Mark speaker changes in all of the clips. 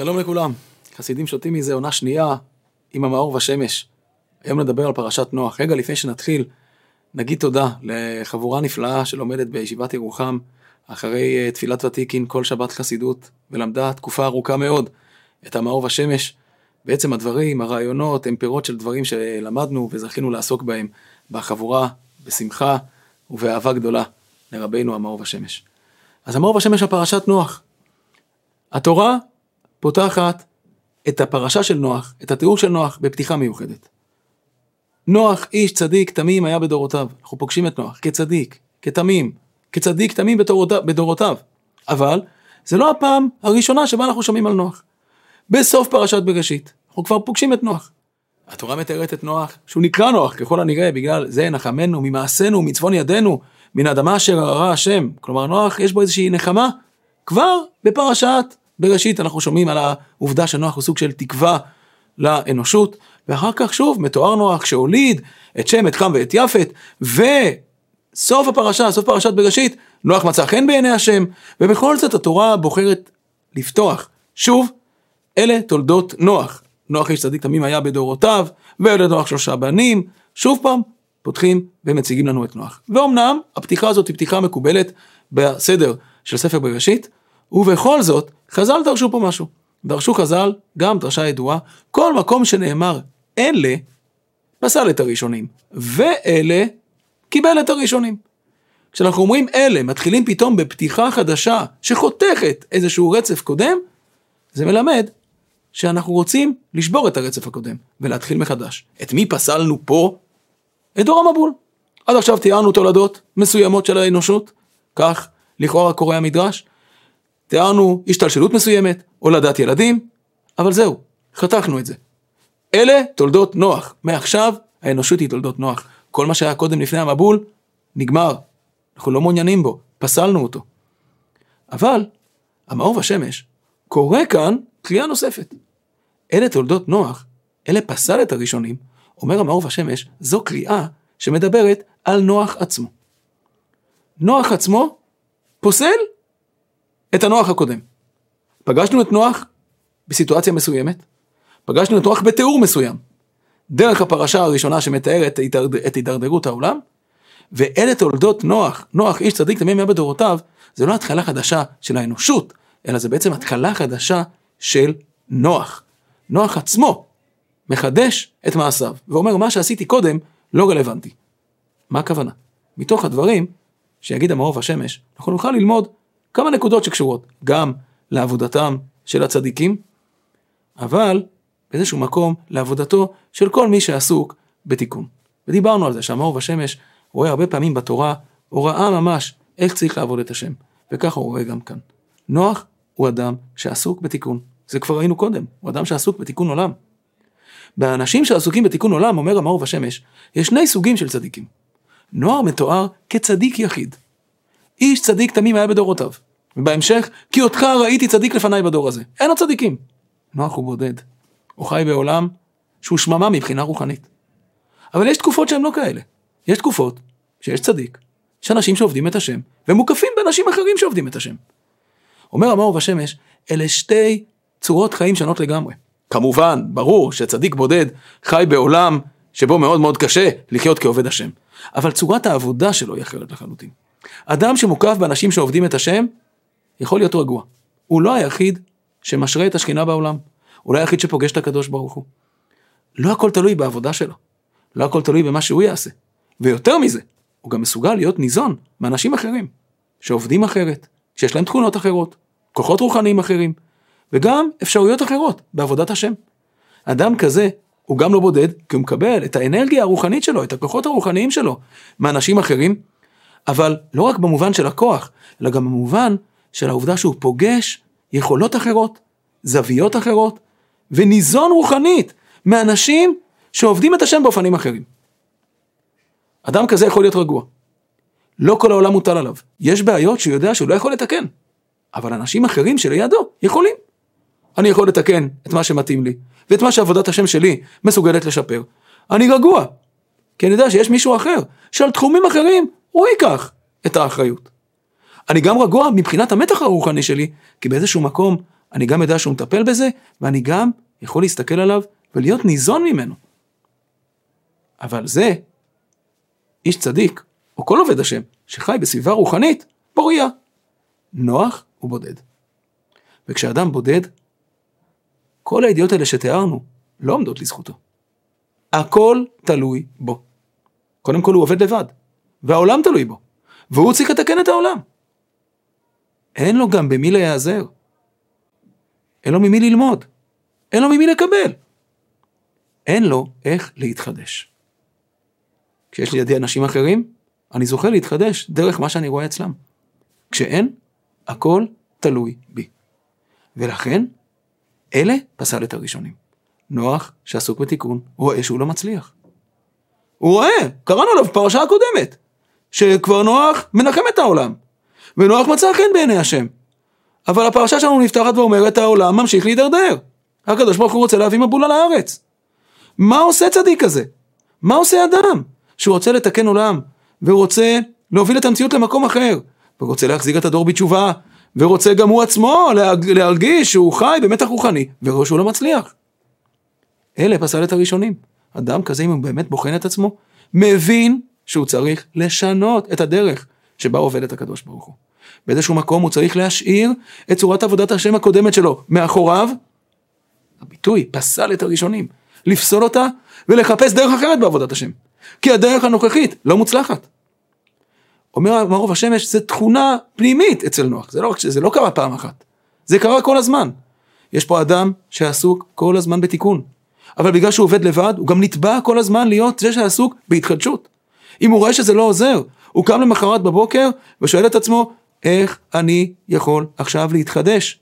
Speaker 1: שלום לכולם, חסידים שותים מזה עונה שנייה עם המאור והשמש. היום נדבר על פרשת נוח. רגע לפני שנתחיל, נגיד תודה לחבורה נפלאה שלומדת בישיבת ירוחם אחרי אה, תפילת ותיקין כל שבת חסידות, ולמדה תקופה ארוכה מאוד את המאור והשמש. בעצם הדברים, הרעיונות, הם פירות של דברים שלמדנו וזכינו לעסוק בהם בחבורה, בשמחה ובאהבה גדולה לרבנו המאור והשמש. אז המאור והשמש הפרשת נוח. התורה פותחת את הפרשה של נוח, את התיאור של נוח, בפתיחה מיוחדת. נוח, איש צדיק, תמים, היה בדורותיו. אנחנו פוגשים את נוח כצדיק, כתמים, כצדיק תמים בדורותיו, בדורותיו. אבל זה לא הפעם הראשונה שבה אנחנו שומעים על נוח. בסוף פרשת בראשית, אנחנו כבר פוגשים את נוח. התורה מתארת את נוח, שהוא נקרא נוח ככל הנראה, בגלל זה נחמנו ממעשינו ומצפון ידינו, מן האדמה אשר הרע השם. כלומר, נוח יש בו איזושהי נחמה, כבר בפרשת בראשית אנחנו שומעים על העובדה שנוח הוא סוג של תקווה לאנושות, ואחר כך שוב מתואר נוח שהוליד את שם, את חם ואת יפת, וסוף הפרשה, סוף פרשת בראשית, נוח מצא חן בעיני השם, ובכל זאת התורה בוחרת לפתוח. שוב, אלה תולדות נוח. נוח איש צדיק תמים היה בדורותיו, ואלה נוח שלושה בנים, שוב פעם, פותחים ומציגים לנו את נוח. ואומנם, הפתיחה הזאת היא פתיחה מקובלת בסדר של ספר בראשית, ובכל זאת, חז"ל דרשו פה משהו. דרשו חז"ל, גם דרשה ידועה, כל מקום שנאמר אלה, פסל את הראשונים, ואלה, קיבל את הראשונים. כשאנחנו אומרים אלה, מתחילים פתאום בפתיחה חדשה שחותכת איזשהו רצף קודם, זה מלמד שאנחנו רוצים לשבור את הרצף הקודם ולהתחיל מחדש. את מי פסלנו פה? את דור המבול. עד עכשיו תיארנו תולדות מסוימות של האנושות, כך לכאורה קורא המדרש, תיארנו השתלשלות מסוימת, הולדת ילדים, אבל זהו, חתכנו את זה. אלה תולדות נוח. מעכשיו האנושות היא תולדות נוח. כל מה שהיה קודם לפני המבול, נגמר. אנחנו לא מעוניינים בו, פסלנו אותו. אבל, המאור והשמש קורא כאן קריאה נוספת. אלה תולדות נוח, אלה פסל את הראשונים, אומר המאור והשמש, זו קריאה שמדברת על נוח עצמו. נוח עצמו פוסל את הנוח הקודם. פגשנו את נוח בסיטואציה מסוימת, פגשנו את נוח בתיאור מסוים, דרך הפרשה הראשונה שמתארת את הידרדרות העולם, ואלה תולדות נוח, נוח איש צדיק תמים בדורותיו, זה לא התחלה חדשה של האנושות, אלא זה בעצם התחלה חדשה של נוח. נוח עצמו מחדש את מעשיו, ואומר מה שעשיתי קודם לא רלוונטי. מה הכוונה? מתוך הדברים שיגיד המאור והשמש, אנחנו נוכל ללמוד כמה נקודות שקשורות גם לעבודתם של הצדיקים, אבל באיזשהו מקום לעבודתו של כל מי שעסוק בתיקון. ודיברנו על זה שהמאור והשמש רואה הרבה פעמים בתורה הוראה ממש איך צריך לעבוד את השם, וככה הוא רואה גם כאן. נוח הוא אדם שעסוק בתיקון, זה כבר ראינו קודם, הוא אדם שעסוק בתיקון עולם. באנשים שעסוקים בתיקון עולם, אומר המאור והשמש, יש שני סוגים של צדיקים. נוער מתואר כצדיק יחיד. איש צדיק תמים היה בדורותיו. ובהמשך, כי אותך ראיתי צדיק לפניי בדור הזה. אין עוד צדיקים. נוח הוא בודד. הוא חי בעולם שהוא שממה מבחינה רוחנית. אבל יש תקופות שהן לא כאלה. יש תקופות שיש צדיק, יש אנשים שעובדים את השם, ומוקפים באנשים אחרים שעובדים את השם. אומר המאור והשמש, אלה שתי צורות חיים שונות לגמרי. כמובן, ברור שצדיק בודד חי בעולם שבו מאוד מאוד קשה לחיות כעובד השם. אבל צורת העבודה שלו היא אחרת לחלוטין. אדם שמוקף באנשים שעובדים את השם, יכול להיות רגוע. הוא לא היחיד שמשרה את השכינה בעולם. הוא לא היחיד שפוגש את הקדוש ברוך הוא. לא הכל תלוי בעבודה שלו. לא הכל תלוי במה שהוא יעשה. ויותר מזה, הוא גם מסוגל להיות ניזון מאנשים אחרים, שעובדים אחרת, שיש להם תכונות אחרות, כוחות רוחניים אחרים, וגם אפשרויות אחרות בעבודת השם. אדם כזה הוא גם לא בודד, כי הוא מקבל את האנרגיה הרוחנית שלו, את הכוחות הרוחניים שלו, מאנשים אחרים, אבל לא רק במובן של הכוח, אלא גם במובן של העובדה שהוא פוגש יכולות אחרות, זוויות אחרות, וניזון רוחנית מאנשים שעובדים את השם באופנים אחרים. אדם כזה יכול להיות רגוע. לא כל העולם מוטל עליו. יש בעיות שהוא יודע שהוא לא יכול לתקן, אבל אנשים אחרים שלידו יכולים. אני יכול לתקן את מה שמתאים לי, ואת מה שעבודת השם שלי מסוגלת לשפר. אני רגוע, כי אני יודע שיש מישהו אחר, שעל תחומים אחרים הוא ייקח את האחריות. אני גם רגוע מבחינת המתח הרוחני שלי, כי באיזשהו מקום אני גם יודע שהוא מטפל בזה, ואני גם יכול להסתכל עליו ולהיות ניזון ממנו. אבל זה, איש צדיק, או כל עובד השם, שחי בסביבה רוחנית, פוריה. נוח הוא בודד. וכשאדם בודד, כל הידיעות האלה שתיארנו לא עומדות לזכותו. הכל תלוי בו. קודם כל הוא עובד לבד, והעולם תלוי בו, והוא צריך לתקן את העולם. אין לו גם במי להיעזר. אין לו ממי ללמוד. אין לו ממי לקבל. אין לו איך להתחדש. כשיש לידי אנשים אחרים, אני זוכה להתחדש דרך מה שאני רואה אצלם. כשאין, הכל תלוי בי. ולכן, אלה פסל את הראשונים. נוח, שעסוק בתיקון, רואה שהוא לא מצליח. הוא רואה, קראנו עליו פרשה הקודמת, שכבר נוח מנחם את העולם, ונוח מצא חן בעיני השם. אבל הפרשה שלנו נפתחת ואומרת, העולם ממשיך להידרדר. הקדוש ברוך הוא רוצה להביא מבול על הארץ. מה עושה צדיק כזה? מה עושה אדם שהוא רוצה לתקן עולם, ורוצה להוביל את המציאות למקום אחר, ורוצה להחזיק את הדור בתשובה, ורוצה גם הוא עצמו להרגיש שהוא חי במתח רוחני, ורואה שהוא לא מצליח. אלה פסל את הראשונים. אדם כזה, אם הוא באמת בוחן את עצמו, מבין שהוא צריך לשנות את הדרך שבה עובד את הקדוש ברוך הוא. באיזשהו מקום הוא צריך להשאיר את צורת עבודת השם הקודמת שלו מאחוריו. הביטוי פסל את הראשונים. לפסול אותה ולחפש דרך אחרת בעבודת השם. כי הדרך הנוכחית לא מוצלחת. אומר מערוב השמש, זה תכונה פנימית אצל נוח, זה לא, זה לא קרה פעם אחת, זה קרה כל הזמן. יש פה אדם שעסוק כל הזמן בתיקון, אבל בגלל שהוא עובד לבד, הוא גם נתבע כל הזמן להיות זה שעסוק בהתחדשות. אם הוא רואה שזה לא עוזר, הוא קם למחרת בבוקר ושואל את עצמו, איך אני יכול עכשיו להתחדש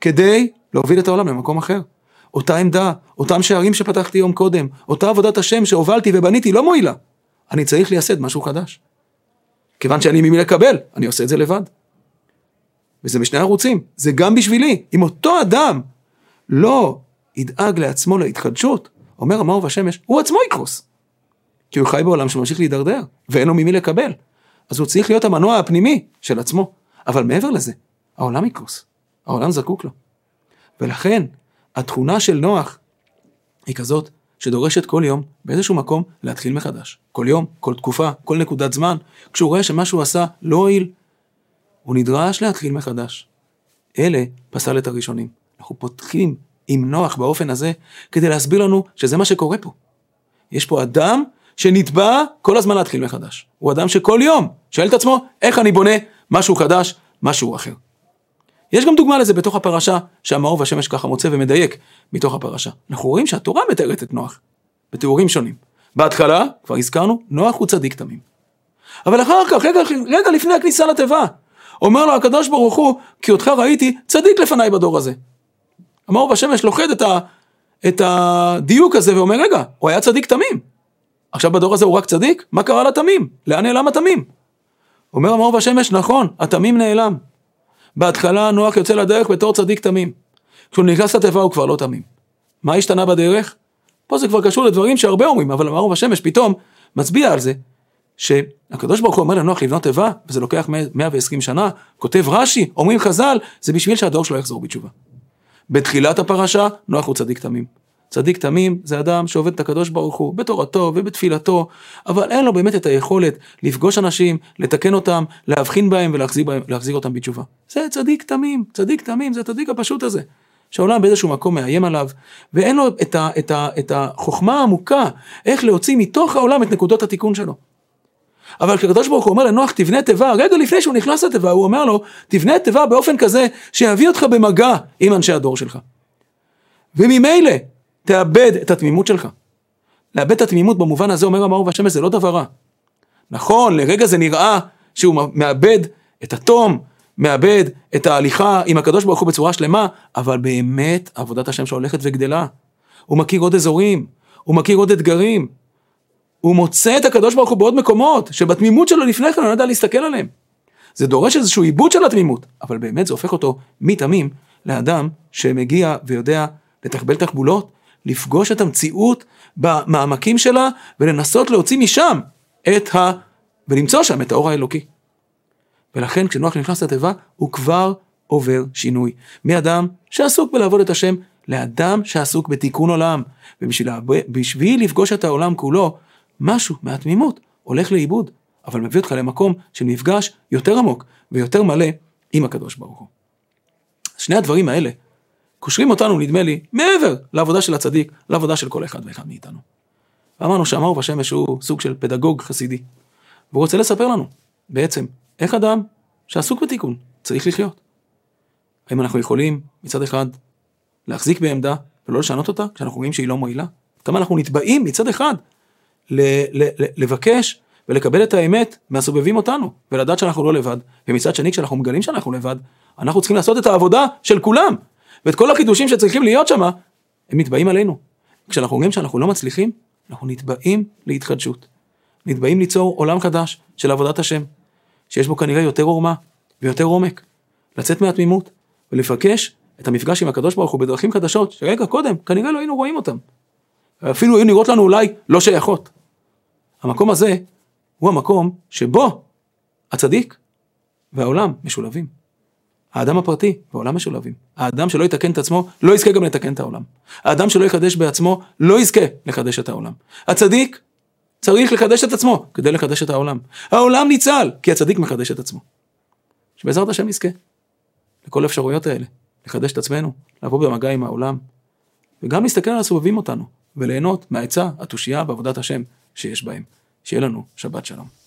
Speaker 1: כדי להוביל את העולם למקום אחר. אותה עמדה, אותם שערים שפתחתי יום קודם, אותה עבודת השם שהובלתי ובניתי לא מועילה. אני צריך לייסד משהו חדש. כיוון שאני ממי לקבל, אני עושה את זה לבד. וזה בשני ערוצים, זה גם בשבילי. אם אותו אדם לא ידאג לעצמו להתחדשות, אומר המאור והשמש, הוא עצמו יקרוס. כי הוא חי בעולם שממשיך להידרדר, ואין לו ממי לקבל. אז הוא צריך להיות המנוע הפנימי של עצמו. אבל מעבר לזה, העולם יקרוס. העולם זקוק לו. ולכן, התכונה של נוח היא כזאת שדורשת כל יום באיזשהו מקום להתחיל מחדש. כל יום, כל תקופה, כל נקודת זמן, כשהוא רואה שמה שהוא עשה לא הועיל, הוא נדרש להתחיל מחדש. אלה פסל את הראשונים. אנחנו פותחים עם נוח באופן הזה כדי להסביר לנו שזה מה שקורה פה. יש פה אדם שנתבע כל הזמן להתחיל מחדש. הוא אדם שכל יום שואל את עצמו איך אני בונה משהו חדש, משהו אחר. יש גם דוגמה לזה בתוך הפרשה שהמאור והשמש ככה מוצא ומדייק מתוך הפרשה. אנחנו רואים שהתורה מתארת את נוח בתיאורים שונים. בהתחלה, כבר הזכרנו, נוח הוא צדיק תמים. אבל אחר כך, רגע, רגע לפני הכניסה לתיבה, אומר לו הקדוש ברוך הוא, כי אותך ראיתי צדיק לפניי בדור הזה. המאור והשמש לוכד את, ה, את הדיוק הזה ואומר, רגע, הוא היה צדיק תמים. עכשיו בדור הזה הוא רק צדיק? מה קרה לתמים? לאן נעלם התמים? אומר המאור והשמש, נכון, התמים נעלם. בהתחלה נוח יוצא לדרך בתור צדיק תמים. כשהוא נכנס לתיבה הוא כבר לא תמים. מה השתנה בדרך? פה זה כבר קשור לדברים שהרבה אומרים, אבל המערוב השמש פתאום מצביע על זה, שהקדוש ברוך הוא אומר לנוח לבנות תיבה, וזה לוקח 120 שנה, כותב רש"י, אומרים חז"ל, זה בשביל שהדור שלו יחזור בתשובה. בתחילת הפרשה, נוח הוא צדיק תמים. צדיק תמים זה אדם שעובד את הקדוש ברוך הוא בתורתו ובתפילתו, אבל אין לו באמת את היכולת לפגוש אנשים, לתקן אותם, להבחין בהם ולהחזיר אותם בתשובה. זה צדיק תמים, צדיק תמים זה הצדיק הפשוט הזה. שהעולם באיזשהו מקום מאיים עליו, ואין לו את, ה, את, ה, את החוכמה העמוקה איך להוציא מתוך העולם את נקודות התיקון שלו. אבל כשהקדוש ברוך הוא אומר לנוח תבנה תיבה, רגע לפני שהוא נכנס לתיבה הוא אומר לו תבנה תיבה באופן כזה שיביא אותך במגע עם אנשי הדור שלך. וממילא תאבד את התמימות שלך. לאבד את התמימות במובן הזה אומר המאור והשמש זה לא דבר רע. נכון לרגע זה נראה שהוא מאבד את התום, מאבד את ההליכה עם הקדוש ברוך הוא בצורה שלמה, אבל באמת עבודת השם שלו הולכת וגדלה. הוא מכיר עוד אזורים, הוא מכיר עוד אתגרים. הוא מוצא את הקדוש ברוך הוא בעוד מקומות, שבתמימות שלו לפני כן הוא לא ידע להסתכל עליהם. זה דורש איזשהו עיבוד של התמימות, אבל באמת זה הופך אותו מתמים לאדם שמגיע ויודע לתחבל תחבולות, לפגוש את המציאות במעמקים שלה ולנסות להוציא משם את ה... ולמצוא שם את האור האלוקי. ולכן כשנוח נכנס לתיבה, הוא כבר עובר שינוי. מאדם שעסוק בלעבוד את השם, לאדם שעסוק בתיקון עולם. ובשביל לפגוש את העולם כולו, משהו מהתמימות הולך לאיבוד, אבל מביא אותך למקום של מפגש יותר עמוק ויותר מלא עם הקדוש ברוך הוא. שני הדברים האלה קושרים אותנו, נדמה לי, מעבר לעבודה של הצדיק, לעבודה של כל אחד ואחד מאיתנו. ואמרנו שאמר בשמש הוא סוג של פדגוג חסידי. והוא רוצה לספר לנו, בעצם, איך אדם שעסוק בתיקון צריך לחיות. האם אנחנו יכולים מצד אחד להחזיק בעמדה ולא לשנות אותה כשאנחנו רואים שהיא לא מועילה? כמה אנחנו נתבעים מצד אחד ל- ל- ל- לבקש ולקבל את האמת מהסובבים אותנו ולדעת שאנחנו לא לבד ומצד שני כשאנחנו מגלים שאנחנו לבד אנחנו צריכים לעשות את העבודה של כולם ואת כל החידושים שצריכים להיות שם הם נתבעים עלינו. כשאנחנו רואים שאנחנו לא מצליחים אנחנו נתבעים להתחדשות. נתבעים ליצור עולם חדש של עבודת השם שיש בו כנראה יותר עורמה ויותר עומק. לצאת מהתמימות ולבקש את המפגש עם הקדוש ברוך הוא בדרכים חדשות שרגע קודם כנראה לא היינו רואים אותם. אפילו היו נראות לנו אולי לא שייכות. המקום הזה הוא המקום שבו הצדיק והעולם משולבים. האדם הפרטי והעולם משולבים. האדם שלא יתקן את עצמו לא יזכה גם לתקן את העולם. האדם שלא יקדש בעצמו לא יזכה לחדש את העולם. הצדיק צריך לחדש את עצמו כדי לחדש את העולם. העולם ניצל כי הצדיק מחדש את עצמו. שבעזרת השם נזכה לכל האפשרויות האלה, לחדש את עצמנו, לבוא במגע עם העולם, וגם להסתכל על הסובבים אותנו, וליהנות מהעצה, התושייה בעבודת השם שיש בהם. שיהיה לנו שבת שלום.